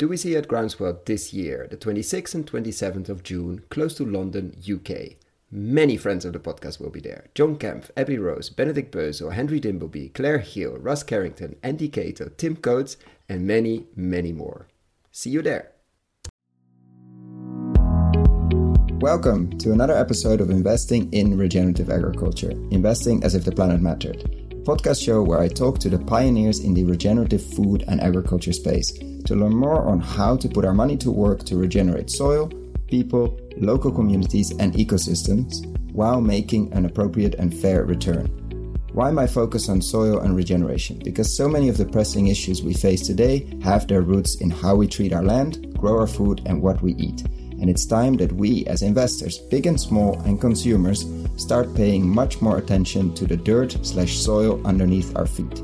do we see at Groundswell this year, the 26th and 27th of June, close to London, UK. Many friends of the podcast will be there. John Kempf, Abby Rose, Benedict Bösel, Henry Dimbleby, Claire Hill, Russ Carrington, Andy Cato, Tim Coates, and many, many more. See you there. Welcome to another episode of Investing in Regenerative Agriculture, investing as if the planet mattered. Podcast show where I talk to the pioneers in the regenerative food and agriculture space to learn more on how to put our money to work to regenerate soil, people, local communities, and ecosystems while making an appropriate and fair return. Why my focus on soil and regeneration? Because so many of the pressing issues we face today have their roots in how we treat our land, grow our food, and what we eat. And it's time that we, as investors, big and small, and consumers, start paying much more attention to the dirt slash soil underneath our feet.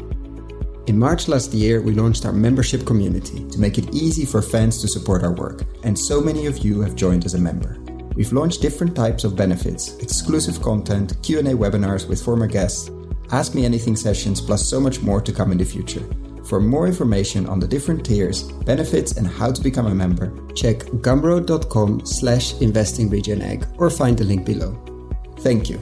In March last year, we launched our membership community to make it easy for fans to support our work, and so many of you have joined as a member. We've launched different types of benefits, exclusive content, Q&A webinars with former guests, Ask Me Anything sessions, plus so much more to come in the future. For more information on the different tiers, benefits, and how to become a member, check gumroad.com slash investingregenegg or find the link below. Thank you.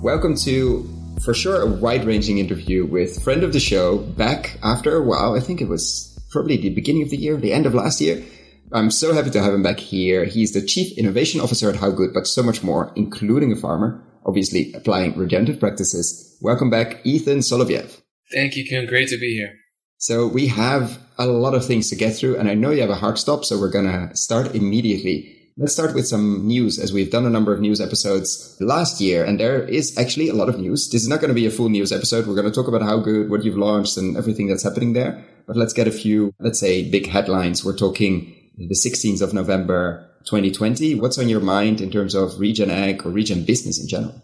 Welcome to for sure a wide ranging interview with friend of the show back after a while. I think it was probably the beginning of the year, the end of last year. I'm so happy to have him back here. He's the chief innovation officer at HowGood, but so much more, including a farmer, obviously applying regenerative practices. Welcome back, Ethan Soloviev. Thank you, Kim. Great to be here. So we have a lot of things to get through and I know you have a hard stop. So we're going to start immediately. Let's start with some news as we've done a number of news episodes last year and there is actually a lot of news. This is not going to be a full news episode. We're going to talk about HowGood, what you've launched and everything that's happening there. But let's get a few, let's say big headlines. We're talking the 16th of November, 2020. What's on your mind in terms of regen ag or regen business in general?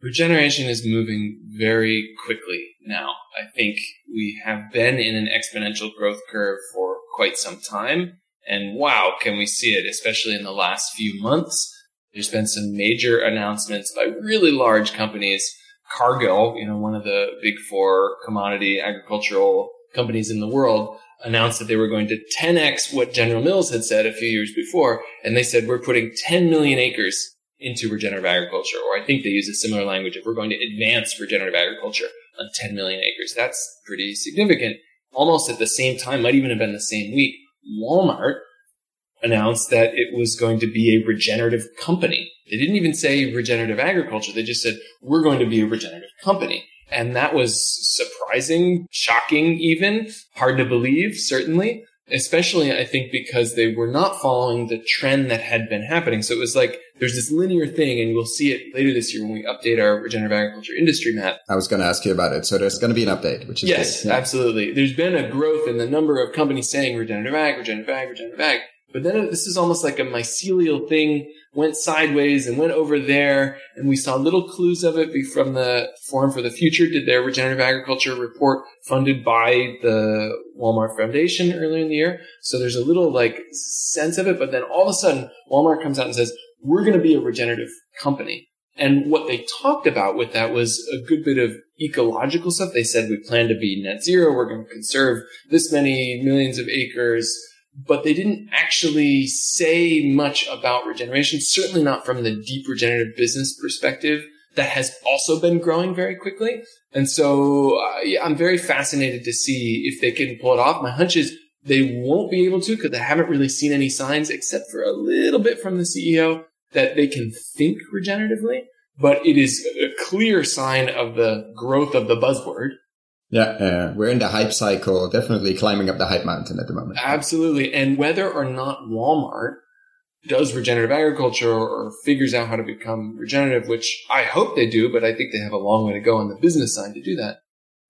Regeneration is moving very quickly now. I think we have been in an exponential growth curve for quite some time. And wow, can we see it, especially in the last few months. There's been some major announcements by really large companies. Cargill, you know, one of the big four commodity agricultural companies in the world, announced that they were going to 10x what General Mills had said a few years before. And they said, we're putting 10 million acres into regenerative agriculture. Or I think they use a similar language if we're going to advance regenerative agriculture on 10 million acres. That's pretty significant. Almost at the same time, might even have been the same week, Walmart announced that it was going to be a regenerative company. They didn't even say regenerative agriculture. They just said, we're going to be a regenerative company. And that was surprising, shocking even, hard to believe, certainly. Especially, I think, because they were not following the trend that had been happening. So it was like there's this linear thing, and we'll see it later this year when we update our regenerative agriculture industry map. I was going to ask you about it. So there's going to be an update, which is yes, yeah. absolutely. There's been a growth in the number of companies saying regenerative ag, regenerative ag, regenerative ag. But then this is almost like a mycelial thing went sideways and went over there. And we saw little clues of it from the Forum for the Future did their regenerative agriculture report funded by the Walmart Foundation earlier in the year. So there's a little like sense of it. But then all of a sudden Walmart comes out and says, we're going to be a regenerative company. And what they talked about with that was a good bit of ecological stuff. They said we plan to be net zero. We're going to conserve this many millions of acres but they didn't actually say much about regeneration, certainly not from the deep regenerative business perspective that has also been growing very quickly. And so uh, yeah, I'm very fascinated to see if they can pull it off. My hunch is they won't be able to because they haven't really seen any signs except for a little bit from the CEO that they can think regeneratively. But it is a clear sign of the growth of the buzzword yeah, uh, we're in the hype cycle, definitely climbing up the hype mountain at the moment. Absolutely. And whether or not Walmart does regenerative agriculture or figures out how to become regenerative, which I hope they do, but I think they have a long way to go on the business side to do that.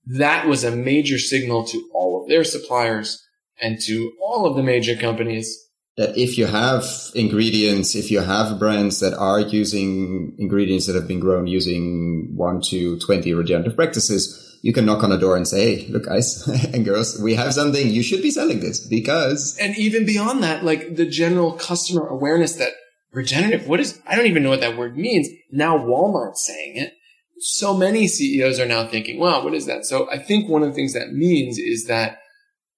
That was a major signal to all of their suppliers and to all of the major companies that if you have ingredients, if you have brands that are using ingredients that have been grown using one to 20 regenerative practices, you can knock on a door and say, Hey, look, guys and girls, we have something. You should be selling this because. And even beyond that, like the general customer awareness that regenerative, what is, I don't even know what that word means. Now Walmart's saying it. So many CEOs are now thinking, wow, what is that? So I think one of the things that means is that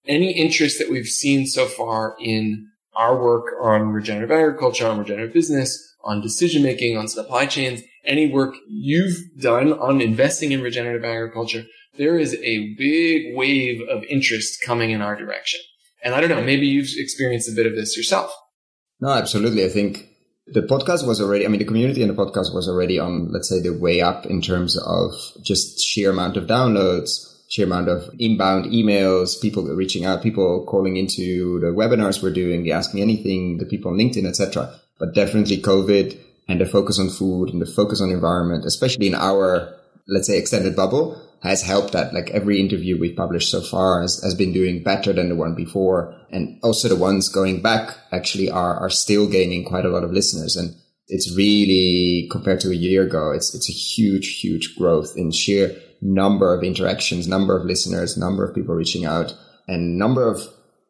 any interest that we've seen so far in our work on regenerative agriculture, on regenerative business, on decision making, on supply chains, any work you've done on investing in regenerative agriculture, there is a big wave of interest coming in our direction. And I don't know, maybe you've experienced a bit of this yourself. No, absolutely. I think the podcast was already, I mean, the community and the podcast was already on, let's say, the way up in terms of just sheer amount of downloads, sheer amount of inbound emails, people reaching out, people calling into the webinars we're doing, the Ask Me Anything, the people on LinkedIn, etc. But definitely COVID and the focus on food and the focus on environment, especially in our, let's say, extended bubble, has helped that. Like every interview we've published so far has, has been doing better than the one before. And also the ones going back actually are, are still gaining quite a lot of listeners. And it's really compared to a year ago, it's, it's a huge, huge growth in sheer number of interactions, number of listeners, number of people reaching out and number of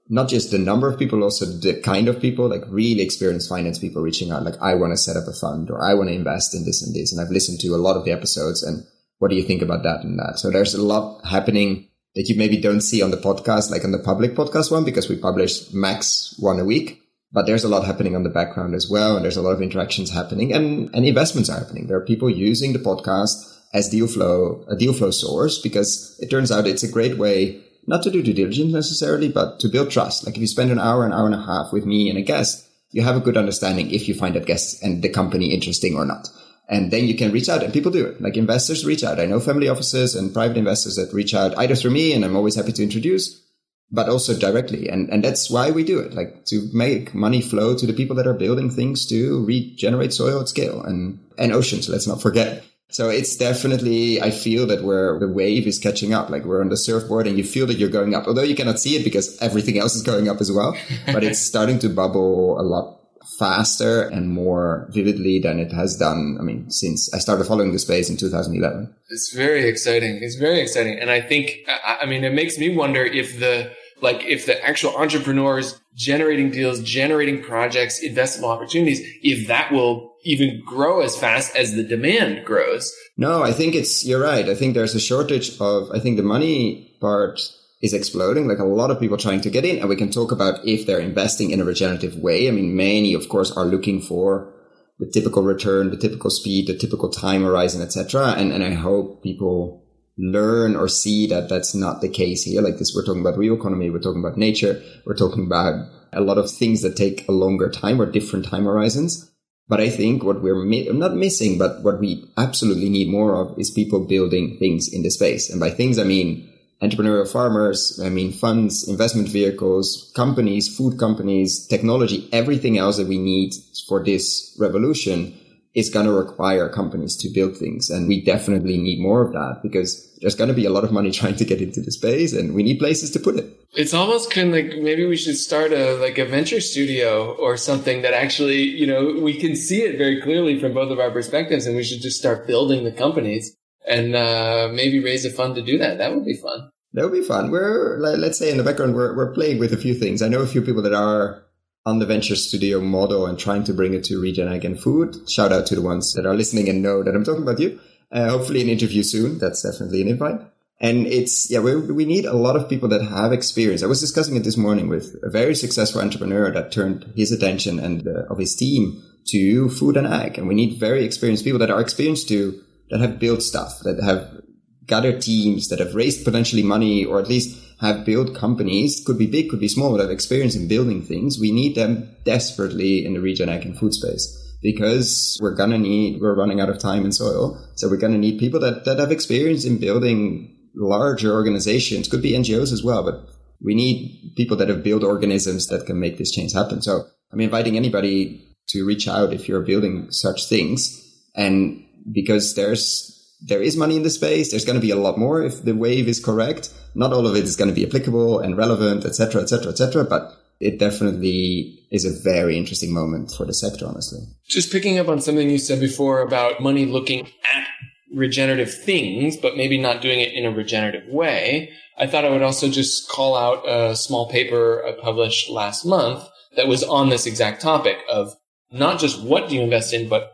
not just the number of people, also the kind of people, like really experienced finance people reaching out, like, I want to set up a fund or I want to invest in this and this. And I've listened to a lot of the episodes and what do you think about that and that? So there's a lot happening that you maybe don't see on the podcast, like on the public podcast one, because we publish max one a week. But there's a lot happening on the background as well. And there's a lot of interactions happening and, and investments are happening. There are people using the podcast as deal flow, a deal flow source, because it turns out it's a great way not to do due diligence necessarily, but to build trust. Like if you spend an hour, an hour and a half with me and a guest, you have a good understanding if you find that guest and the company interesting or not. And then you can reach out and people do it. Like investors reach out. I know family offices and private investors that reach out either through me and I'm always happy to introduce, but also directly. And, and that's why we do it, like to make money flow to the people that are building things to regenerate soil at scale and, and oceans. Let's not forget. So it's definitely, I feel that where the wave is catching up, like we're on the surfboard and you feel that you're going up, although you cannot see it because everything else is going up as well, but it's starting to bubble a lot faster and more vividly than it has done. I mean, since I started following the space in 2011. It's very exciting. It's very exciting. And I think, I mean, it makes me wonder if the, like, if the actual entrepreneurs generating deals, generating projects, investable opportunities, if that will even grow as fast as the demand grows. No, I think it's, you're right. I think there's a shortage of, I think the money part is exploding. Like a lot of people trying to get in and we can talk about if they're investing in a regenerative way. I mean, many, of course, are looking for the typical return, the typical speed, the typical time horizon, etc. And, and I hope people learn or see that that's not the case here. Like this, we're talking about real economy. We're talking about nature. We're talking about a lot of things that take a longer time or different time horizons. But I think what we're mi- not missing, but what we absolutely need more of is people building things in the space. And by things, I mean entrepreneurial farmers, I mean funds, investment vehicles, companies, food companies, technology, everything else that we need for this revolution is going to require companies to build things. And we definitely need more of that because there's going to be a lot of money trying to get into the space and we need places to put it. It's almost kind of like maybe we should start a like a venture studio or something that actually, you know, we can see it very clearly from both of our perspectives and we should just start building the companies and uh, maybe raise a fund to do that. That would be fun. That would be fun. We're let's say in the background we're we're playing with a few things. I know a few people that are on the venture studio model and trying to bring it to Regen Ag and Food. Shout out to the ones that are listening and know that I'm talking about you. Uh, hopefully an interview soon. That's definitely an invite. And it's, yeah, we, we need a lot of people that have experience. I was discussing it this morning with a very successful entrepreneur that turned his attention and uh, of his team to food and ag. And we need very experienced people that are experienced to, that have built stuff, that have gathered teams, that have raised potentially money or at least have built companies, could be big, could be small, but have experience in building things. We need them desperately in the regen ag and food space because we're gonna need, we're running out of time and soil. So we're gonna need people that, that have experience in building larger organizations, could be NGOs as well, but we need people that have built organisms that can make this change happen. So I'm inviting anybody to reach out if you're building such things. And because there's, there is money in the space, there's going to be a lot more if the wave is correct. Not all of it is going to be applicable and relevant, etc., etc., etc. but it definitely is a very interesting moment for the sector, honestly. Just picking up on something you said before about money looking at regenerative things, but maybe not doing it in a regenerative way. I thought I would also just call out a small paper I published last month that was on this exact topic of not just what do you invest in, but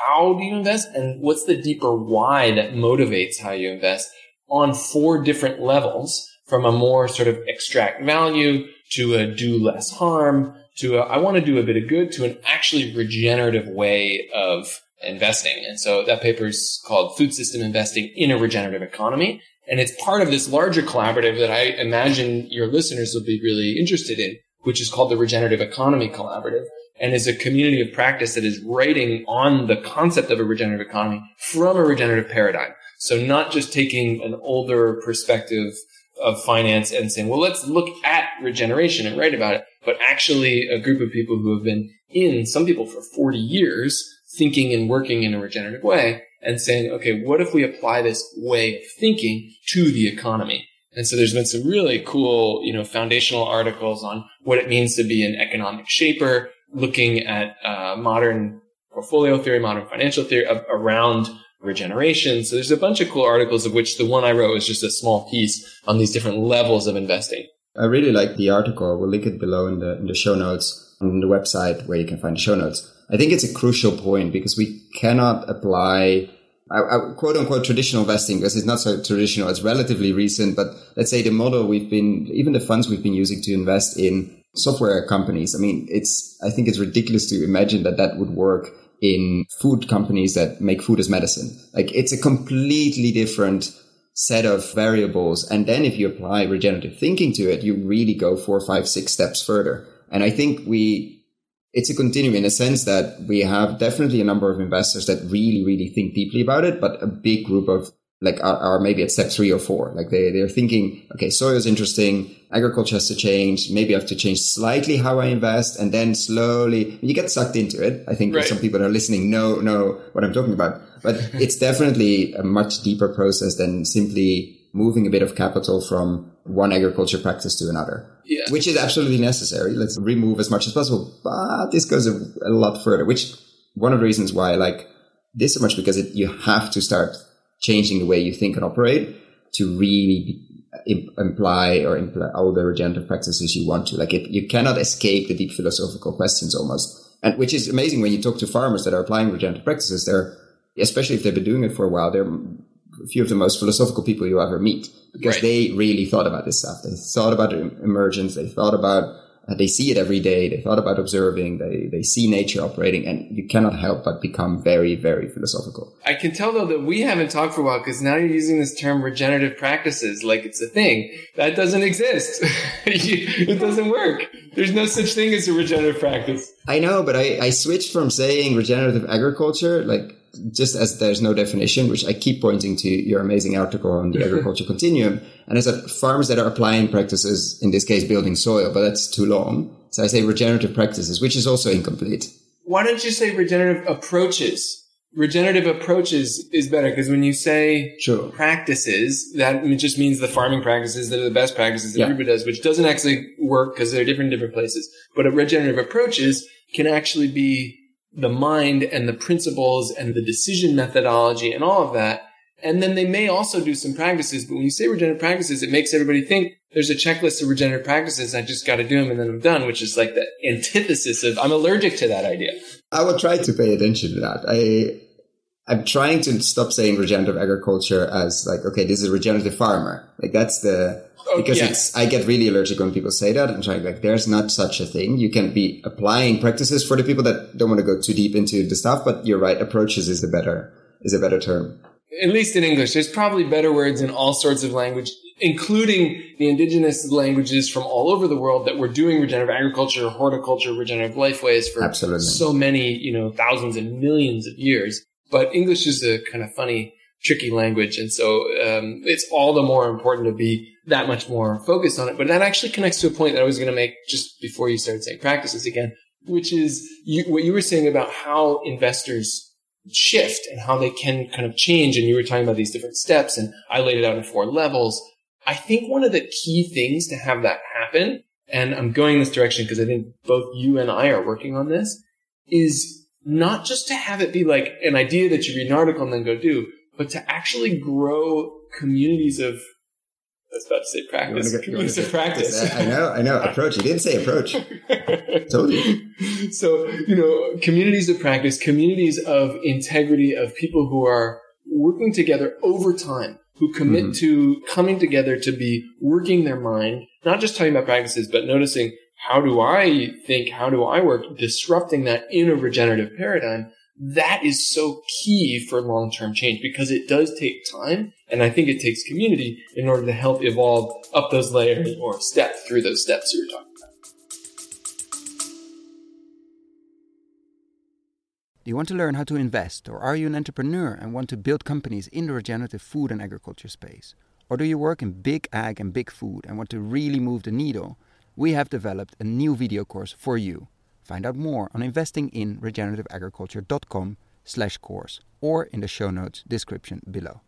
how do you invest and what's the deeper why that motivates how you invest on four different levels from a more sort of extract value to a do less harm to a, I want to do a bit of good to an actually regenerative way of investing. And so that paper is called Food System Investing in a Regenerative Economy. And it's part of this larger collaborative that I imagine your listeners will be really interested in, which is called the Regenerative Economy Collaborative and is a community of practice that is writing on the concept of a regenerative economy from a regenerative paradigm. So not just taking an older perspective of finance and saying, well, let's look at regeneration and write about it, but actually a group of people who have been in, some people for 40 years, thinking and working in a regenerative way and saying, okay, what if we apply this way of thinking to the economy? And so there's been some really cool, you know, foundational articles on what it means to be an economic shaper, looking at uh, modern portfolio theory, modern financial theory around regeneration. So there's a bunch of cool articles of which the one I wrote was just a small piece on these different levels of investing. I really like the article. We'll link it below in the in the show notes on the website where you can find the show notes. I think it's a crucial point because we cannot apply I, I, quote unquote traditional investing because it's not so traditional. It's relatively recent, but let's say the model we've been, even the funds we've been using to invest in software companies. I mean, it's, I think it's ridiculous to imagine that that would work in food companies that make food as medicine. Like it's a completely different set of variables. And then if you apply regenerative thinking to it, you really go four, five, six steps further. And I think we, it's a continuum in a sense that we have definitely a number of investors that really, really think deeply about it, but a big group of like are, are, maybe at step three or four. Like they, they're thinking, okay, soil is interesting. Agriculture has to change. Maybe I have to change slightly how I invest and then slowly you get sucked into it. I think right. some people that are listening know, know what I'm talking about, but it's definitely a much deeper process than simply moving a bit of capital from one agriculture practice to another. Yeah. Which is absolutely necessary. Let's remove as much as possible. But this goes a, a lot further, which one of the reasons why I like this so much because it, you have to start changing the way you think and operate to really imply or imply all the regenerative practices you want to. Like it, you cannot escape the deep philosophical questions almost. And which is amazing when you talk to farmers that are applying regenerative practices. They're, especially if they've been doing it for a while, they're a few of the most philosophical people you ever meet because right. they really thought about this stuff. They thought about emergence. They thought about Uh, they see it every day. They thought about observing. They, they see nature operating and you cannot help but become very, very philosophical. I can tell though that we haven't talked for a while because now you're using this term regenerative practices like it's a thing. That doesn't exist. it doesn't work. There's no such thing as a regenerative practice. I know, but I, I switched from saying regenerative agriculture, like just as there's no definition, which I keep pointing to your amazing article on the agriculture continuum. And I said farms that are applying practices, in this case, building soil, but that's too long. So I say regenerative practices, which is also incomplete. Why don't you say regenerative approaches? Regenerative approaches is better because when you say sure. practices, that just means the farming practices that are the best practices that yeah. everybody does, which doesn't actually work because they're different in different places. But a regenerative approaches can actually be the mind and the principles and the decision methodology and all of that. And then they may also do some practices, but when you say regenerative practices, it makes everybody think there's a checklist of regenerative practices. I just got to do them and then I'm done, which is like the antithesis of I'm allergic to that idea. I will try to pay attention to that. I, I'm trying to stop saying regenerative agriculture as like, okay, this is a regenerative farmer. Like that's the, Oh, because yeah. it's I get really allergic when people say that. I'm trying like there's not such a thing. You can be applying practices for the people that don't want to go too deep into the stuff, but you're right. Approaches is a better is a better term. At least in English, there's probably better words in all sorts of language, including the indigenous languages from all over the world that were doing regenerative agriculture, horticulture, regenerative lifeways for Absolutely. so many, you know, thousands and millions of years. But English is a kind of funny, tricky language, and so um, it's all the more important to be that much more focused on it. But that actually connects to a point that I was going to make just before you started saying practices again, which is you, what you were saying about how investors shift and how they can kind of change. And you were talking about these different steps and I laid it out in four levels. I think one of the key things to have that happen, and I'm going this direction because I think both you and I are working on this, is not just to have it be like an idea that you read an article and then go do, but to actually grow communities of I was about to say practice. Go, communities of practice. I know, I know. Approach. You didn't say approach. Told you. So, you know, communities of practice, communities of integrity, of people who are working together over time. who commit mm-hmm. to coming together to be working their mind, not just talking about practices, but noticing how do I think, how do I work, disrupting that in a regenerative paradigm. That is so key for long-term change because it does take time. And I think it takes community in order to help evolve up those layers or step through those steps you were talking about. Do you want to learn how to invest, or are you an entrepreneur and want to build companies in the regenerative food and agriculture space? Or do you work in big ag and big food and want to really move the needle? We have developed a new video course for you. Find out more on investinginregenerativeagriculture.com slash course or in the show notes description below.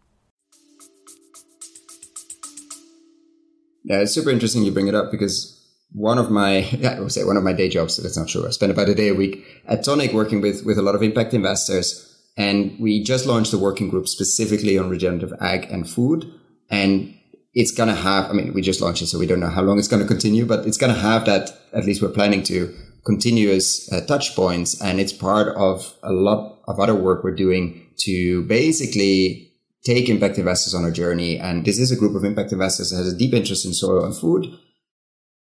Yeah, it's super interesting you bring it up because one of my, yeah, I would say one of my day jobs, that's not true. I spend about a day a week at Toniic working with, with a lot of impact investors. And we just launched a working group specifically on regenerative ag and food. And it's going to have, I mean, we just launched it, so we don't know how long it's going to continue, but it's going to have that, at least we're planning to continuous uh, touch points. And it's part of a lot of other work we're doing to basically take impact investors on a journey. And this is a group of impact investors that has a deep interest in soil and food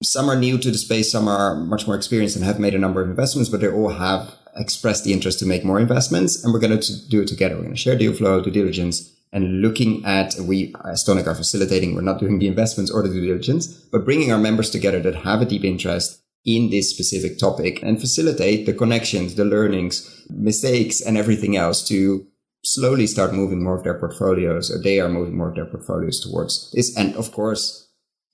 some are new to the space, some are much more experienced and have made a number of investments, but they all have expressed the interest to make more investments. And we're going to do it together. We're going to share deal flow, due diligence, and looking at we as are facilitating. We're not doing the investments or the due diligence, but bringing our members together that have a deep interest in this specific topic and facilitate the connections, the learnings, mistakes, and everything else to slowly start moving more of their portfolios or they are moving more of their portfolios towards this. And of course,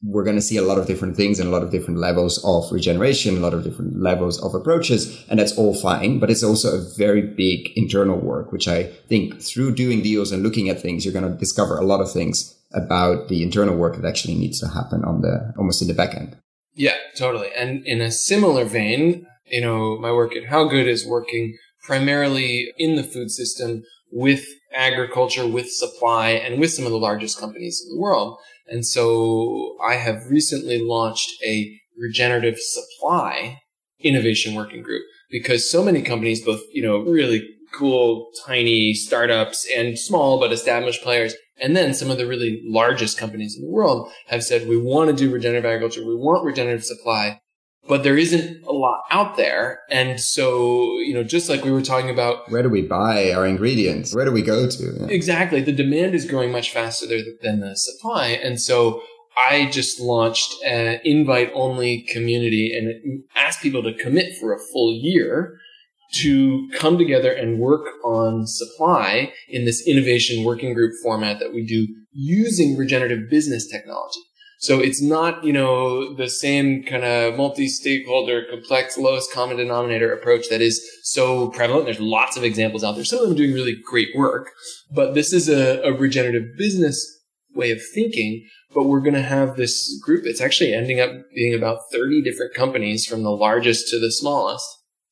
we're going to see a lot of different things and a lot of different levels of regeneration, a lot of different levels of approaches. And that's all fine. But it's also a very big internal work, which I think through doing deals and looking at things, you're going to discover a lot of things about the internal work that actually needs to happen on the almost in the back end. Yeah, totally. And in a similar vein, you know, my work at HowGood is working primarily in the food system with agriculture, with supply, and with some of the largest companies in the world. And so I have recently launched a regenerative supply innovation working group because so many companies, both, you know, really cool, tiny startups and small but established players, and then some of the really largest companies in the world have said, we want to do regenerative agriculture. We want regenerative supply but there isn't a lot out there. And so, you know, just like we were talking about. Where do we buy our ingredients? Where do we go to? Yeah. Exactly. The demand is growing much faster than the supply. And so I just launched an invite only community and asked people to commit for a full year to come together and work on supply in this innovation working group format that we do using regenerative business technology. So it's not, you know, the same kind of multi-stakeholder, complex, lowest common denominator approach that is so prevalent. There's lots of examples out there. Some of them doing really great work, but this is a, a regenerative business way of thinking. But we're going to have this group. It's actually ending up being about 30 different companies from the largest to the smallest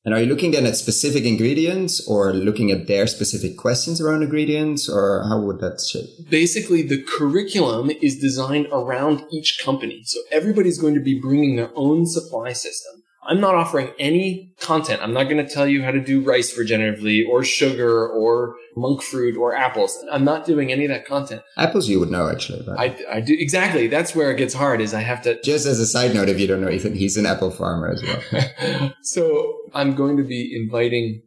and are you looking then at specific ingredients or looking at their specific questions around ingredients or how would that shape? Basically, the curriculum is designed around each company. So everybody's going to be bringing their own supply system. I'm not offering any content. I'm not going to tell you how to do rice regeneratively or sugar or monk fruit or apples. I'm not doing any of that content. Apples you would know actually. I, I do. Exactly. That's where it gets hard is I have to. Just as a side note, if you don't know Ethan, he's an apple farmer as well. so I'm going to be inviting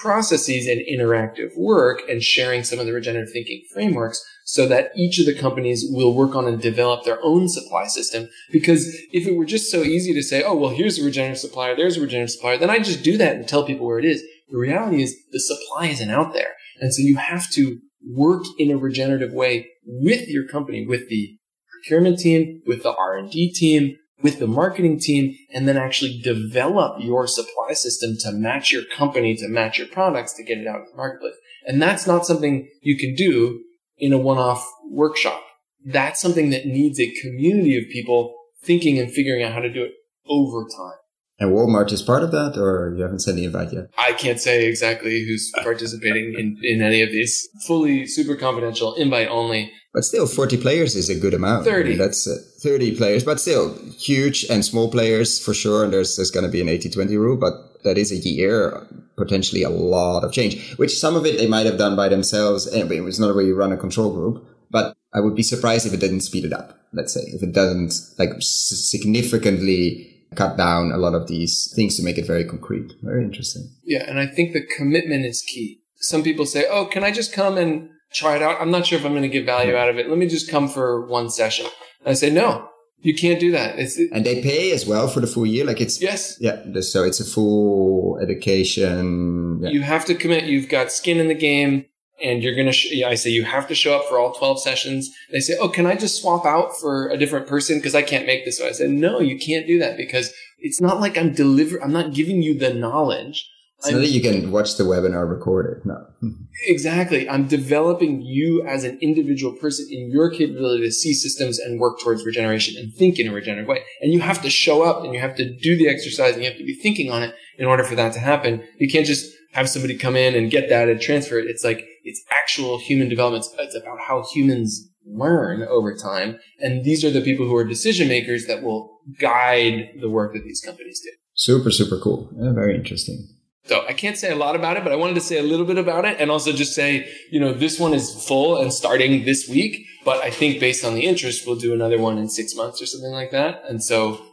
processes and interactive work and sharing some of the regenerative thinking frameworks so that each of the companies will work on and develop their own supply system. Because if it were just so easy to say, oh, well, here's a regenerative supplier, there's a regenerative supplier, then I just do that and tell people where it is. The reality is the supply isn't out there. And so you have to work in a regenerative way with your company, with the procurement team, with the R&D team, with the marketing team and then actually develop your supply system to match your company, to match your products, to get it out in the marketplace. And that's not something you can do in a one-off workshop. That's something that needs a community of people thinking and figuring out how to do it over time. And Walmart is part of that, or you haven't sent the invite yet? I can't say exactly who's participating in, in any of these. Fully super confidential, invite only. But still, 40 players is a good amount. 30. I mean, that's uh, 30 players, but still huge and small players for sure. And there's, there's going to be an 80 20 rule, but that is a year, potentially a lot of change, which some of it they might have done by themselves. Anyway, it's not a way you run a control group, but I would be surprised if it didn't speed it up. Let's say if it doesn't like significantly cut down a lot of these things to make it very concrete. Very interesting. Yeah. And I think the commitment is key. Some people say, Oh, can I just come and try it out? I'm not sure if I'm going to get value out of it. Let me just come for one session. And I say, no, you can't do that. It's, it, and they pay as well for the full year. Like it's yes, yeah. So it's a full education. Yeah. You have to commit. You've got skin in the game, and you're gonna. Sh- I say you have to show up for all twelve sessions. They say, "Oh, can I just swap out for a different person because I can't make this?" So I said, "No, you can't do that because it's not like I'm delivering, I'm not giving you the knowledge. So that you can watch the webinar recorded. No. exactly. I'm developing you as an individual person in your capability to see systems and work towards regeneration and think in a regenerative way. And you have to show up and you have to do the exercise and you have to be thinking on it in order for that to happen. You can't just have somebody come in and get that and transfer it. It's like, it's actual human development. It's about how humans learn over time. And these are the people who are decision makers that will guide the work that these companies do. Super, super cool. Yeah, very interesting. So I can't say a lot about it, but I wanted to say a little bit about it and also just say, you know, this one is full and starting this week, but I think based on the interest, we'll do another one in six months or something like that. And so,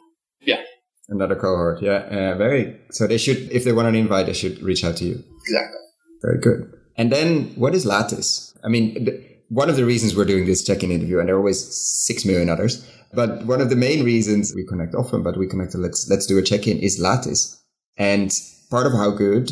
yeah. Another cohort. Yeah. Uh, very. So they should, if they want an invite, they should reach out to you. Exactly. Very good. And then what is Latis? I mean, th- one of the reasons we're doing this check-in interview, and there are always six million others, but one of the main reasons we connect often, but we connect, let's, let's do a check-in is Latis. And part of HowGood.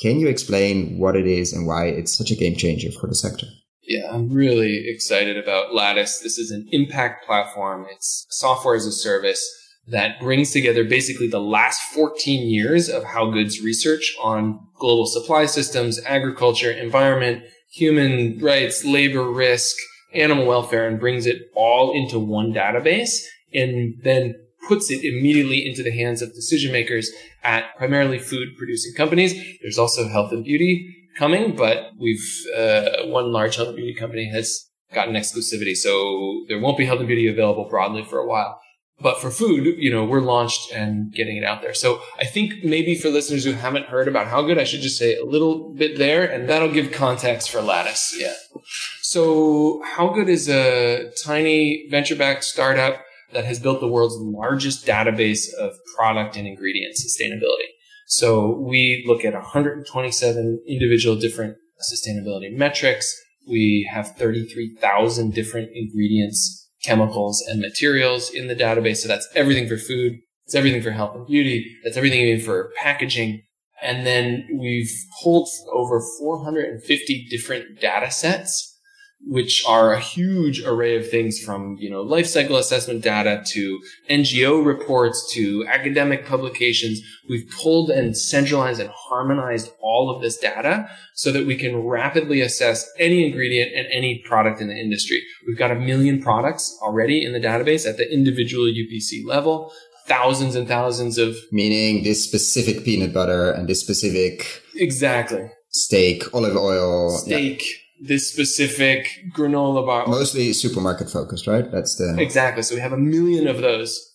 Can you explain what it is and why it's such a game changer for the sector? Yeah, I'm really excited about Latis. This is an impact platform. It's software as a service that brings together basically the last 14 years of how goods research on global supply systems, agriculture, environment, human rights, labor risk, animal welfare, and brings it all into one database and then puts it immediately into the hands of decision makers at primarily food producing companies. There's also health and beauty coming, but we've, uh, one large health and beauty company has gotten exclusivity. So there won't be health and beauty available broadly for a while. But for food, you know, we're launched and getting it out there. So I think maybe for listeners who haven't heard about HowGood, I should just say a little bit there and that'll give context for Latis. Yeah. So HowGood is a tiny venture backed startup that has built the world's largest database of product and ingredient sustainability. So we look at 127 individual different sustainability metrics. We have 33,000 different ingredients, chemicals, and materials in the database. So that's everything for food. It's everything for health and beauty. That's everything even for packaging. And then we've pulled over 450 different data sets which are a huge array of things from, you know, life cycle assessment data to NGO reports to academic publications. We've pulled and centralized and harmonized all of this data so that we can rapidly assess any ingredient and any product in the industry. We've got a million products already in the database at the individual UPC level. Thousands and thousands of meaning this specific peanut butter and this specific exactly steak, olive oil, steak, yeah this specific granola bar. Mostly supermarket focused, right? That's the exactly. So we have a million of those.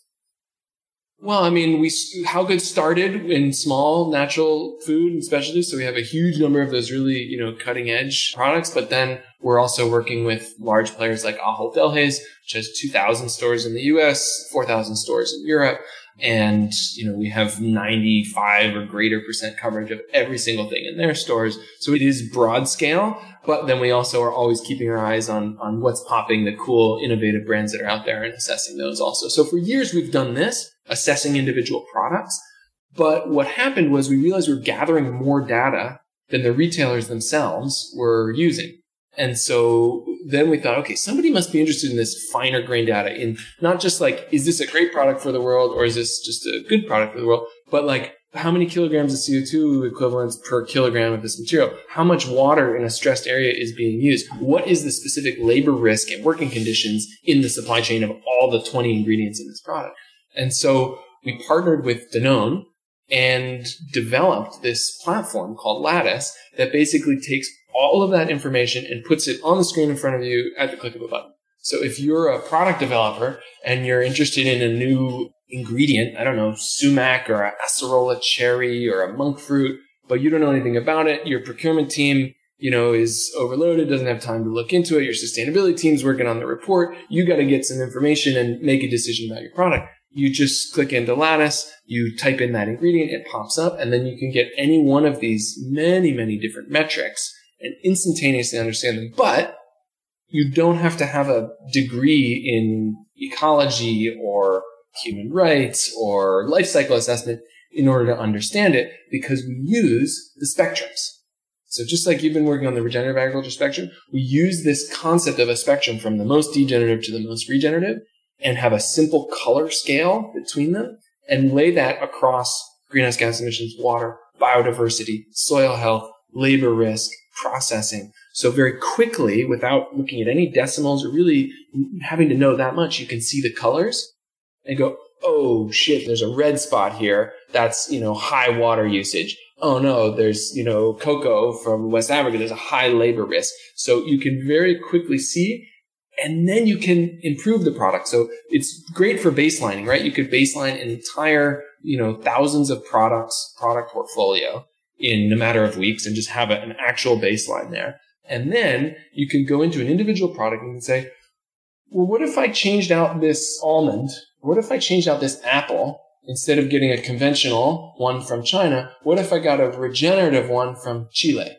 Well, I mean, we HowGood started in small natural food and specialties, so we have a huge number of those really you know cutting edge products. But then we're also working with large players like Ahold Delhaize, which has 2,000 stores in the U.S., 4,000 stores in Europe, and you know we have 95 or greater percent coverage of every single thing in their stores. So it is broad scale, but then we also are always keeping our eyes on, on what's popping, the cool, innovative brands that are out there and assessing those also. So for years, we've done this, assessing individual products. But what happened was we realized we were gathering more data than the retailers themselves were using. And so then we thought, okay, somebody must be interested in this finer grain data in not just like, is this a great product for the world or is this just a good product for the world? But like, how many kilograms of CO2 equivalents per kilogram of this material? How much water in a stressed area is being used? What is the specific labor risk and working conditions in the supply chain of all the 20 ingredients in this product? And so we partnered with Danone and developed this platform called Latis that basically takes all of that information and puts it on the screen in front of you at the click of a button. So if you're a product developer and you're interested in a new ingredient, I don't know, sumac or acerola cherry or a monk fruit, but you don't know anything about it. Your procurement team you know, is overloaded, doesn't have time to look into it. Your sustainability team's working on the report. You got to get some information and make a decision about your product. You just click into Latis, you type in that ingredient, it pops up, and then you can get any one of these many, many different metrics and instantaneously understand them. But you don't have to have a degree in ecology or human rights or life cycle assessment in order to understand it because we use the spectrums. So just like you've been working on the regenerative agriculture spectrum, we use this concept of a spectrum from the most degenerative to the most regenerative and have a simple color scale between them and lay that across greenhouse gas emissions, water, biodiversity, soil health, labor risk, processing. So very quickly, without looking at any decimals or really having to know that much, you can see the colors and go, oh shit, there's a red spot here. That's, you know, high water usage. Oh no, there's, you know, cocoa from West Africa. There's a high labor risk. So you can very quickly see and then you can improve the product. So it's great for baselining, right? You could baseline an entire, you know, thousands of products, product portfolio in a matter of weeks and just have an actual baseline there. And then you can go into an individual product and say, well, what if I changed out this almond? What if I changed out this apple instead of getting a conventional one from China? What if I got a regenerative one from Chile?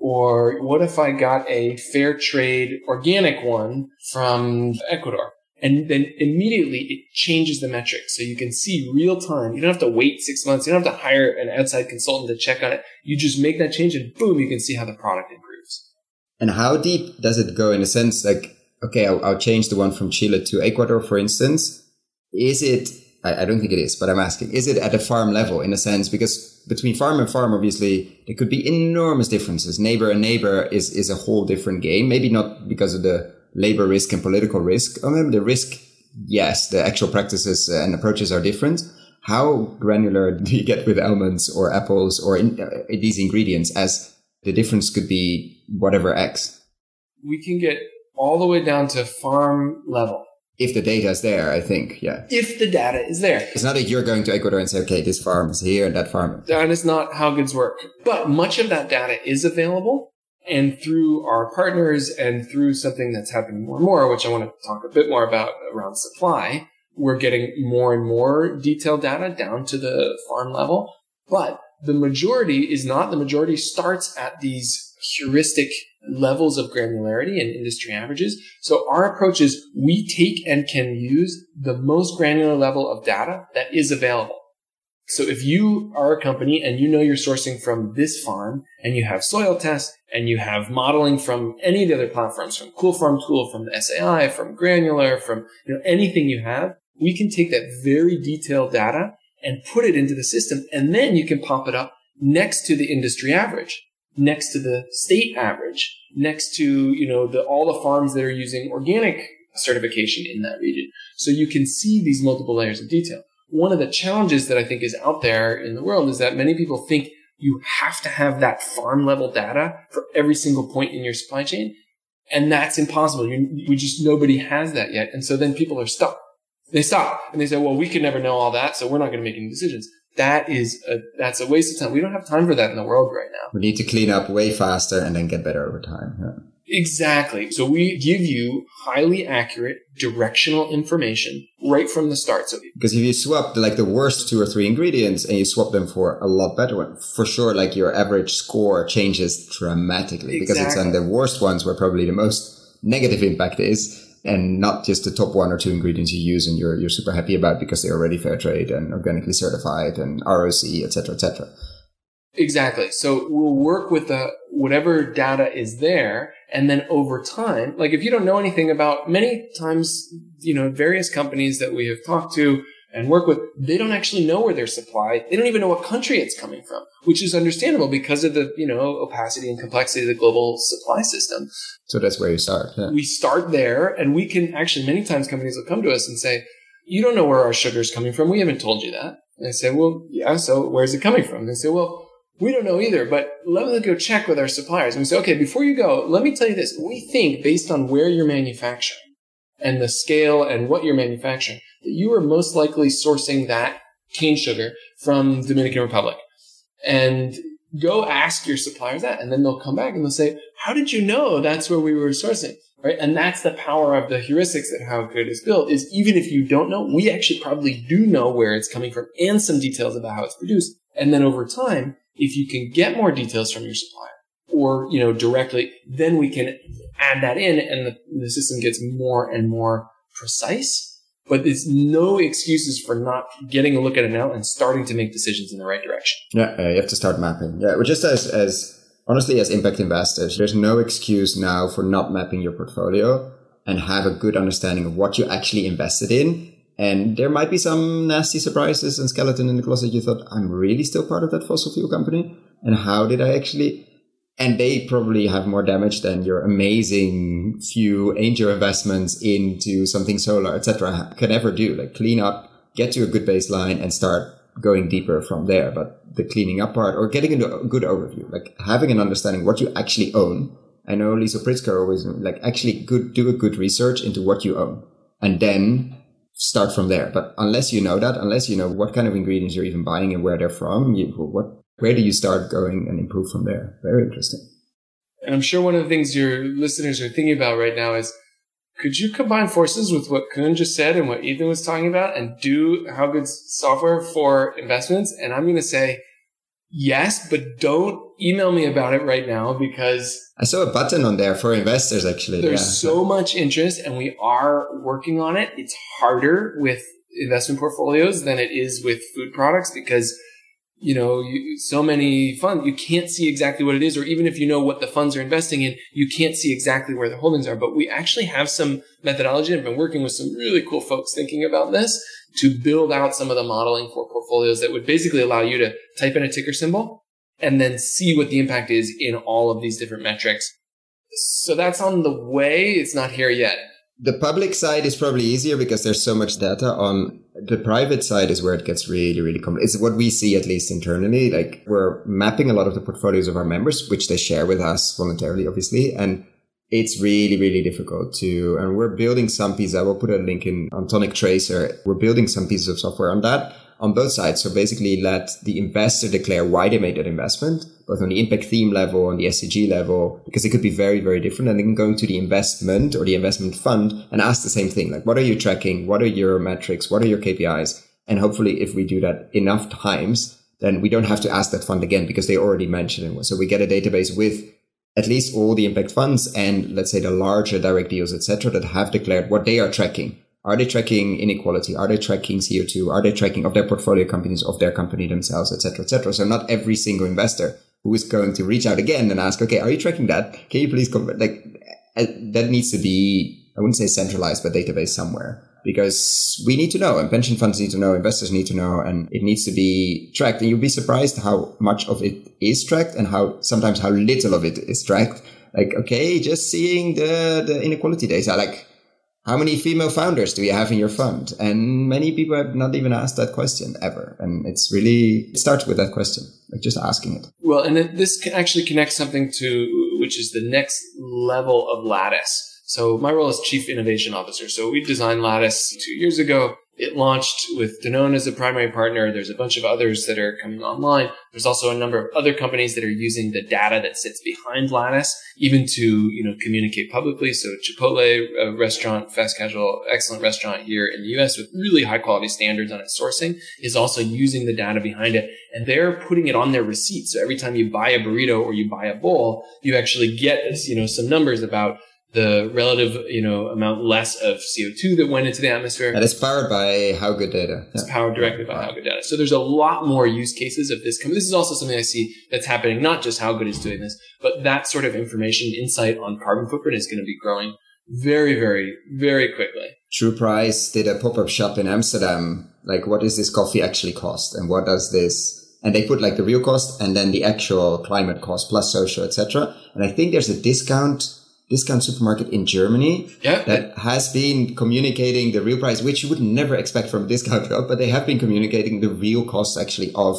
Or what if I got a fair trade organic one from Ecuador? And then immediately it changes the metric. So you can see real time. You don't have to wait six months. You don't have to hire an outside consultant to check on it. You just make that change and boom, you can see how the product improves. And how deep does it go in a sense like, okay, I'll, I'll change the one from Chile to Ecuador, for instance. Is it I, I, don't think it is, but I'm asking, is it at a farm level in a sense? Because between farm and farm, obviously, there could be enormous differences. Neighbor and neighbor is, is a whole different game. Maybe not because of the labor risk and political risk. Or maybe the risk, yes, the actual practices and approaches are different. How granular do you get with almonds or apples or in, uh, these ingredients as the difference could be whatever X? We can get all the way down to farm level if the data is there, I think, yeah. If the data is there. It's not that you're going to Ecuador and say, okay, this farm is here and that farm. That is not how goods work. But much of that data is available. And through our partners and through something that's happening more and more, which I want to talk a bit more about around supply, we're getting more and more detailed data down to the farm level. But the majority is not. The majority starts at these heuristic levels of granularity and industry averages. So our approach is we take and can use the most granular level of data that is available. So if you are a company and you know you're sourcing from this farm and you have soil tests and you have modeling from any of the other platforms, from Cool Farm Tool, from the SAI, from Granular, from you know, anything you have, we can take that very detailed data and put it into the system. And then you can pop it up next to the industry average next to the state average, next to, you know, the, all the farms that are using organic certification in that region. So you can see these multiple layers of detail. One of the challenges that I think is out there in the world is that many people think you have to have that farm level data for every single point in your supply chain. And that's impossible. You, we just, nobody has that yet. And so then people are stuck. They stop and they say, well, we can never know all that. So we're not going to make any decisions that is a, that's a waste of time. We don't have time for that in the world right now. We need to clean up way faster and then get better over time. Exactly. So we give you highly accurate directional information right from the start. So because if you swap like the worst two or three ingredients and you swap them for a lot better one, for sure, like your average score changes dramatically exactly. because it's on the worst ones where probably the most negative impact is and not just the top one or two ingredients you use and you're, you're super happy about because they're already fair trade and organically certified and ROC, etc., etc. Exactly. So we'll work with the whatever data is there. And then over time, like if you don't know anything about many times, you know, various companies that we have talked to, and work with, they don't actually know where their supply, they don't even know what country it's coming from, which is understandable because of the, you know, opacity and complexity of the global supply system. So that's where you start. Yeah. We start there and we can actually, many times companies will come to us and say, you don't know where our sugar is coming from. We haven't told you that. And I say, well, yeah, so where's it coming from? And they say, well, we don't know either, but let me go check with our suppliers. And we say, okay, before you go, let me tell you this. We think based on where you're manufacturing and the scale and what you're manufacturing, you are most likely sourcing that cane sugar from Dominican Republic. And Go ask your suppliers that. And then they'll come back and they'll say, how did you know that's where we were sourcing? Right. And that's the power of the heuristics that HowGood is built is even if you don't know, we actually probably do know where it's coming from and some details about how it's produced. And then over time, if you can get more details from your supplier or, you know, directly, then we can add that in and the, the system gets more and more precise but there's no excuses for not getting a look at it now and starting to make decisions in the right direction. Yeah, uh, you have to start mapping. Yeah, well, just as, as honestly, as impact investors, there's no excuse now for not mapping your portfolio and have a good understanding of what you actually invested in. And there might be some nasty surprises and skeleton in the closet. You thought, I'm really still part of that fossil fuel company. And how did I actually and they probably have more damage than your amazing few angel investments into something solar, etc. can ever do. Like clean up, get to a good baseline and start going deeper from there. But the cleaning up part or getting into a good overview, like having an understanding what you actually own. I know Lisa Pritzker always like actually good, do a good research into what you own and then start from there. But unless you know that, unless you know what kind of ingredients you're even buying and where they're from, you, what where do you start going and improve from there? Very interesting. And I'm sure one of the things your listeners are thinking about right now is could you combine forces with what Koen just said and what Ethan was talking about and do HowGood software for investments? And I'm going to say yes, but don't email me about it right now because I saw a button on there for investors actually. There's yeah. so much interest and we are working on it. It's harder with investment portfolios than it is with food products because you know, you, so many funds, you can't see exactly what it is, or even if you know what the funds are investing in, you can't see exactly where the holdings are. But we actually have some methodology. I've been working with some really cool folks thinking about this to build out some of the modeling for portfolios that would basically allow you to type in a ticker symbol and then see what the impact is in all of these different metrics. So that's on the way. It's not here yet. The public side is probably easier because there's so much data on the private side is where it gets really, really complex. It's what we see at least internally. Like we're mapping a lot of the portfolios of our members, which they share with us voluntarily, obviously. And it's really, really difficult to, and we're building some pieces. I will put a link in on Toniic Tracer. We're building some pieces of software on that on both sides. So basically let the investor declare why they made that investment, both on the impact theme level, on the SDG level, because it could be very, very different. And then going to the investment or the investment fund and ask the same thing. Like, what are you tracking? What are your metrics? What are your KPIs? And hopefully if we do that enough times, then we don't have to ask that fund again because they already mentioned it. So we get a database with at least all the impact funds and let's say the larger direct deals, etc., that have declared what they are tracking are they tracking inequality? Are they tracking CO2? Are they tracking of their portfolio companies, of their company themselves, etc., etc.? So not every single investor who is going to reach out again and ask, okay, are you tracking that? Can you please come? Like uh, that needs to be, I wouldn't say centralized, but database somewhere because we need to know and pension funds need to know, investors need to know, and it needs to be tracked. And you'll be surprised how much of it is tracked and how sometimes how little of it is tracked. Like, okay, just seeing the, the inequality data, like how many female founders do you have in your fund? And many people have not even asked that question ever. And it's really, it starts with that question, like just asking it. Well, and this can actually connects something to, which is the next level of Latis. So my role is chief innovation officer. So we designed Latis two years ago it launched with Danone as a primary partner. There's a bunch of others that are coming online. There's also a number of other companies that are using the data that sits behind Latis, even to, you know, communicate publicly. So Chipotle, a restaurant, fast casual, excellent restaurant here in the US with really high quality standards on its sourcing is also using the data behind it. And they're putting it on their receipt. So every time you buy a burrito or you buy a bowl, you actually get, you know, some numbers about the relative, you know, amount less of CO2 that went into the atmosphere. And it's powered by HowGood data. It's powered directly by HowGood data. So there's a lot more use cases of this. Coming. This is also something I see that's happening, not just HowGood is doing this, but that sort of information, insight on carbon footprint is going to be growing very, very, very quickly. True Price did a pop-up shop in Amsterdam. Like, what does this coffee actually cost? And what does this and they put like the real cost and then the actual climate cost plus social, etc. And I think there's a discount discount supermarket in Germany yeah. that has been communicating the real price, which you would never expect from a discount shop, but they have been communicating the real cost actually of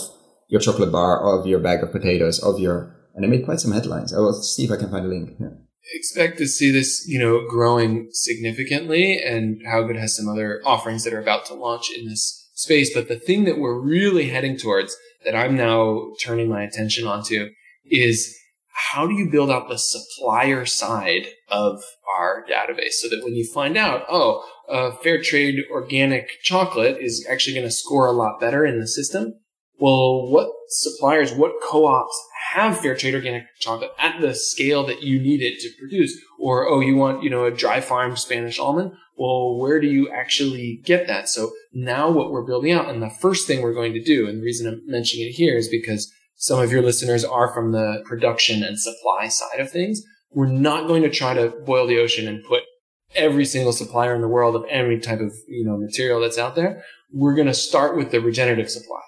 your chocolate bar, of your bag of potatoes, of your, and they made quite some headlines. I will see if I can find a link. Yeah. Expect to see this, you know, growing significantly and HowGood has some other offerings that are about to launch in this space. But the thing that we're really heading towards that I'm now turning my attention onto is how do you build out the supplier side of our database so that when you find out, oh, fair trade organic chocolate is actually going to score a lot better in the system. Well, what suppliers, what co-ops have fair trade organic chocolate at the scale that you need it to produce? Or, oh, you want, you know, a dry farm Spanish almond? Well, where do you actually get that? So now what we're building out and the first thing we're going to do, and the reason I'm mentioning it here is because some of your listeners are from the production and supply side of things. We're not going to try to boil the ocean and put every single supplier in the world of every type of, you know, material that's out there. We're going to start with the regenerative supply.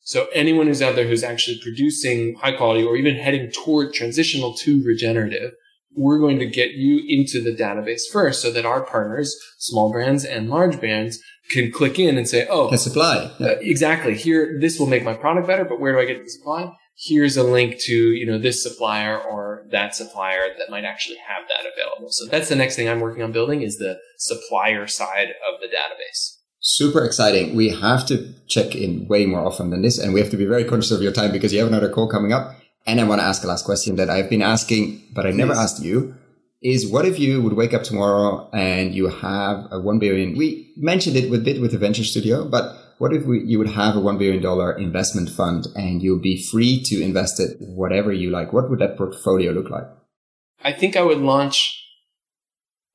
So anyone who's out there who's actually producing high quality or even heading toward transitional to regenerative, we're going to get you into the database first so that our partners, small brands and large brands, can click in and say, oh, can supply. Yeah. Uh, exactly. Here, this will make my product better, but where do I get the supply? Here's a link to, you know, this supplier or that supplier that might actually have that available. So that's the next thing I'm working on building is the supplier side of the database. Super exciting. We have to check in way more often than this and we have to be very conscious of your time because you have another call coming up. And I want to ask a last question that I've been asking, but I Please. never asked you is what if you would wake up tomorrow and you have a one billion? We mentioned it with bit with the venture studio, but what if we, you would have a one billion dollar investment fund and you'll be free to invest it whatever you like? What would that portfolio look like? I think I would launch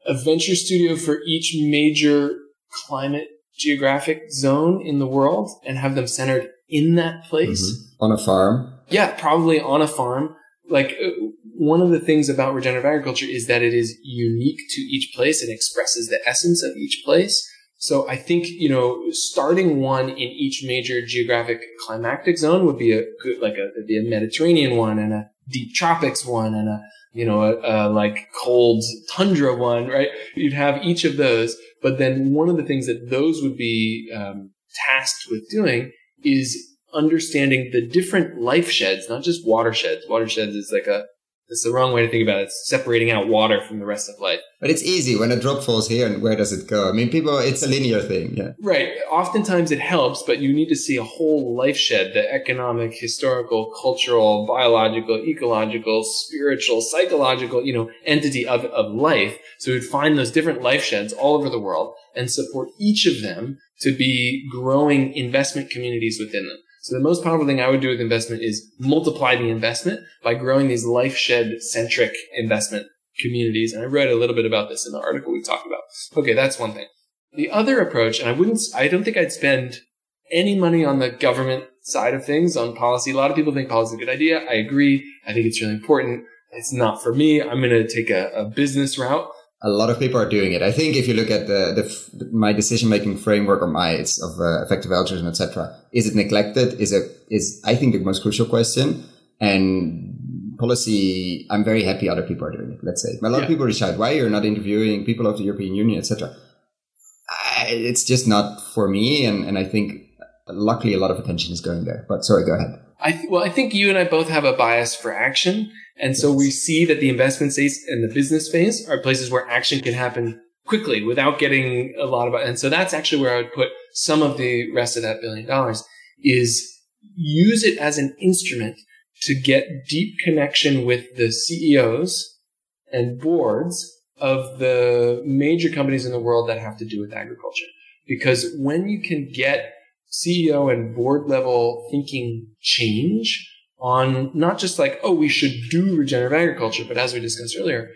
a venture studio for each major climate geographic zone in the world and have them centered in that place mm-hmm. on a farm. Yeah, probably on a farm. Like uh, one of the things about regenerative agriculture is that it is unique to each place and expresses the essence of each place. So I think, you know, starting one in each major geographic climactic zone would be a good, like a, be a Mediterranean one and a deep tropics one and a, you know, a, a like cold tundra one, right? You'd have each of those. But then one of the things that those would be um, tasked with doing is understanding the different life sheds, not just watersheds. Watersheds is like a it's the wrong way to think about it. It's separating out water from the rest of life. But it's easy when a drop falls here and where does it go? I mean, people, it's a linear thing. Yeah. Right. Oftentimes it helps, but you need to see a whole life shed, the economic, historical, cultural, biological, ecological, spiritual, psychological, you know, entity of, of life. So we'd find those different life sheds all over the world and support each of them to be growing investment communities within them. So the most powerful thing I would do with investment is multiply the investment by growing these life shed centric investment communities. And I read a little bit about this in the article we talked about. Okay, that's one thing. The other approach, and I wouldn't, I don't think I'd spend any money on the government side of things on policy. A lot of people think policy is a good idea. I agree. I think it's really important. It's not for me. I'm going to take a, a business route a lot of people are doing it. I think if you look at the, the my decision making framework or my it's of uh, effective altruism, etc., is it neglected? Is it is I think the most crucial question. And policy, I'm very happy other people are doing it. Let's say a lot yeah. of people reach out, why you're not interviewing people of the European Union, etc. It's just not for me, and and I think luckily a lot of attention is going there. But sorry, go ahead. I th- well, I think you and I both have a bias for action. And so we see that the investment phase and the business phase are places where action can happen quickly without getting a lot of, and so that's actually where I would put some of the rest of that billion dollars is use it as an instrument to get deep connection with the CEOs and boards of the major companies in the world that have to do with agriculture. Because when you can get CEO and board level thinking change, on not just like, oh, we should do regenerative agriculture, but as we discussed earlier,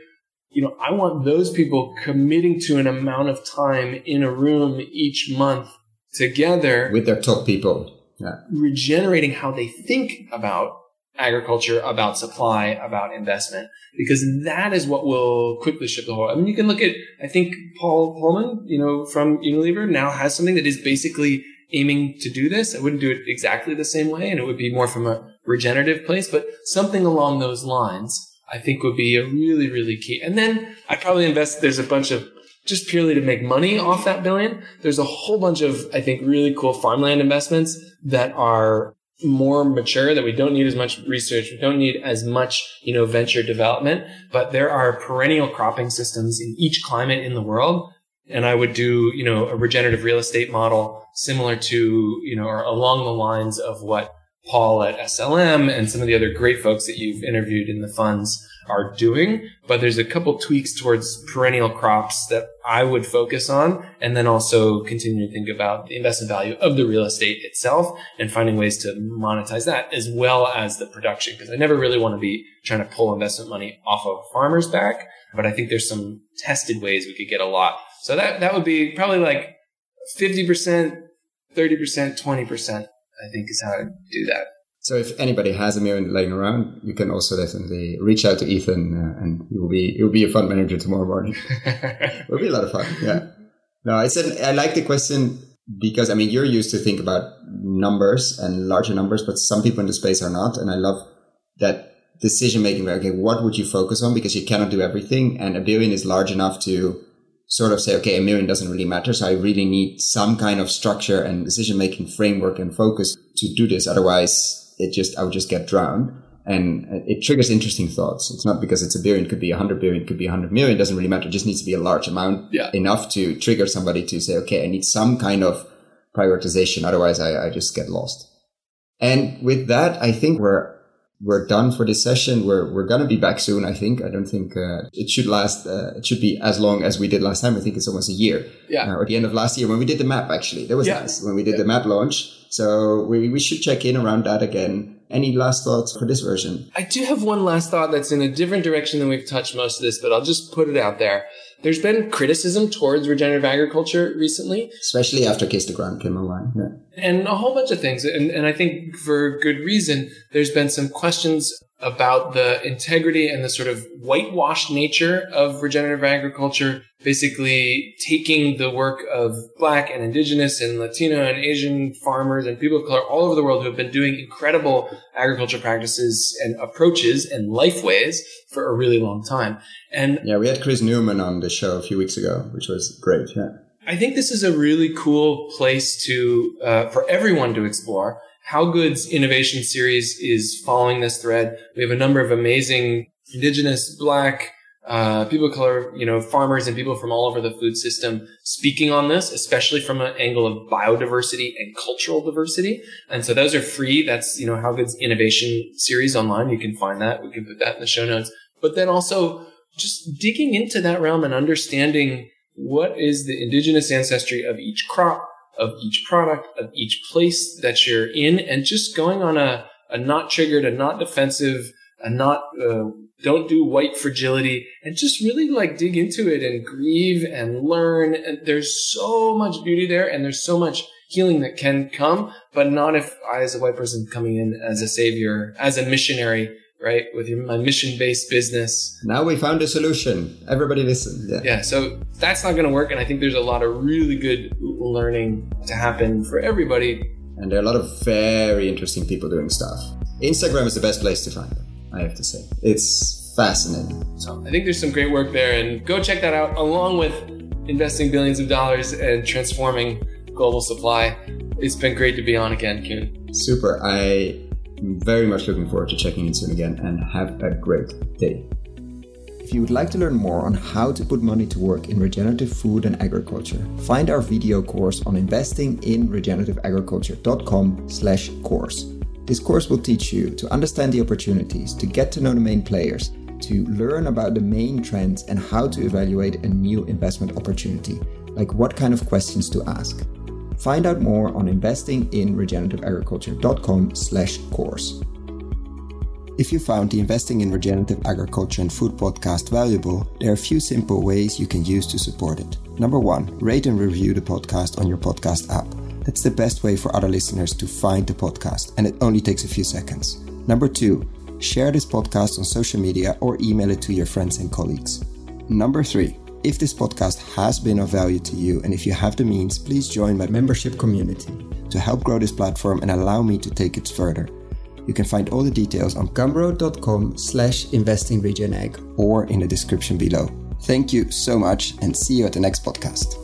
you know, I want those people committing to an amount of time in a room each month together with their top people, yeah. regenerating how they think about agriculture, about supply, about investment, because that is what will quickly shift the whole. I mean, you can look at, I think Paul Polman, you know, from Unilever now has something that is basically aiming to do this. I wouldn't do it exactly the same way, and it would be more from a regenerative place, but something along those lines, I think would be a really, really key. And then I'd probably invest, there's a bunch of just purely to make money off that billion. There's a whole bunch of, I think, really cool farmland investments that are more mature that we don't need as much research. We don't need as much, you know, venture development, but there are perennial cropping systems in each climate in the world and I would do, you know, a regenerative real estate model similar to, you know, or along the lines of what Paul at SLM and some of the other great folks that you've interviewed in the funds are doing. But there's a couple tweaks towards perennial crops that I would focus on and then also continue to think about the investment value of the real estate itself and finding ways to monetize that as well as the production. Cause I never really want to be trying to pull investment money off of farmers back, but I think there's some tested ways we could get a lot. So that, that would be probably like 50%, 30%, 20%. I think is how to do that. So if anybody has a million laying around, you can also definitely reach out to Ethan, uh, and he will be he will be a fund manager tomorrow morning. it will be a lot of fun. Yeah. No, I said I like the question because I mean you're used to think about numbers and larger numbers, but some people in the space are not, and I love that decision making. Where Okay, what would you focus on? Because you cannot do everything, and a billion is large enough to sort of say, okay, a million doesn't really matter. So I really need some kind of structure and decision making framework and focus to do this. Otherwise, it just, I would just get drowned. And it triggers interesting thoughts. It's not because it's a billion, it could be a hundred billion, it could be a hundred million. It doesn't really matter. It just needs to be a large amount yeah. enough to trigger somebody to say, okay, I need some kind of prioritization. Otherwise I, I just get lost. And with that, I think we're we're done for this session. We're we're gonna be back soon. I think. I don't think uh, it should last. Uh, it should be as long as we did last time. I think it's almost a year. Yeah. Uh, or the end of last year when we did the map. Actually, that was yeah. nice when we did yeah. the map launch. So we we should check in around that again. Any last thoughts for this version? I do have one last thought that's in a different direction than we've touched most of this, but I'll just put it out there. There's been criticism towards regenerative agriculture recently. Especially after the Ground came online. Yeah. And a whole bunch of things. And, and I think for good reason, there's been some questions about the integrity and the sort of whitewashed nature of regenerative agriculture, basically taking the work of black and indigenous and Latino and Asian farmers and people of color all over the world who have been doing incredible agriculture practices and approaches and life ways for a really long time. And yeah, we had Chris Newman on the show a few weeks ago, which was great. Yeah. I think this is a really cool place to, uh, for everyone to explore HowGood's innovation series is following this thread. We have a number of amazing indigenous, black, uh, people of color, you know, farmers and people from all over the food system speaking on this, especially from an angle of biodiversity and cultural diversity. And so those are free. That's, you know, HowGood's innovation series online. You can find that. We can put that in the show notes. But then also just digging into that realm and understanding what is the indigenous ancestry of each crop, of each product, of each place that you're in, and just going on a, a not triggered, a not defensive, a not, uh, don't do white fragility, and just really like dig into it and grieve and learn. And there's so much beauty there, and there's so much healing that can come, but not if I, as a white person, coming in as a savior, as a missionary, right? With your, my mission based business. Now we found a solution. Everybody listen. Yeah. Yeah. So that's not going to work. And I think there's a lot of really good learning to happen for everybody. And there are a lot of very interesting people doing stuff. Instagram is the best place to find them, I have to say. It's fascinating. So I think there's some great work there. And go check that out along with investing billions of dollars and transforming global supply. It's been great to be on again, Koen. Super. I very much looking forward to checking in soon again and have a great day. If you would like to learn more on how to put money to work in regenerative food and agriculture, find our video course on investing in regenerativeagriculture.com slash course. This course will teach you to understand the opportunities, to get to know the main players, to learn about the main trends and how to evaluate a new investment opportunity, like what kind of questions to ask. Find out more on investinginregenerativeagriculture.com slash course. If you found the Investing in Regenerative Agriculture and Food podcast valuable, there are a few simple ways you can use to support it. Number one, rate and review the podcast on your podcast app. That's the best way for other listeners to find the podcast, and it only takes a few seconds. Number two, share this podcast on social media or email it to your friends and colleagues. Number three, if this podcast has been of value to you and if you have the means, please join my membership community to help grow this platform and allow me to take it further. You can find all the details on gumroad.com slash investingregenag or in the description below. Thank you so much and see you at the next podcast.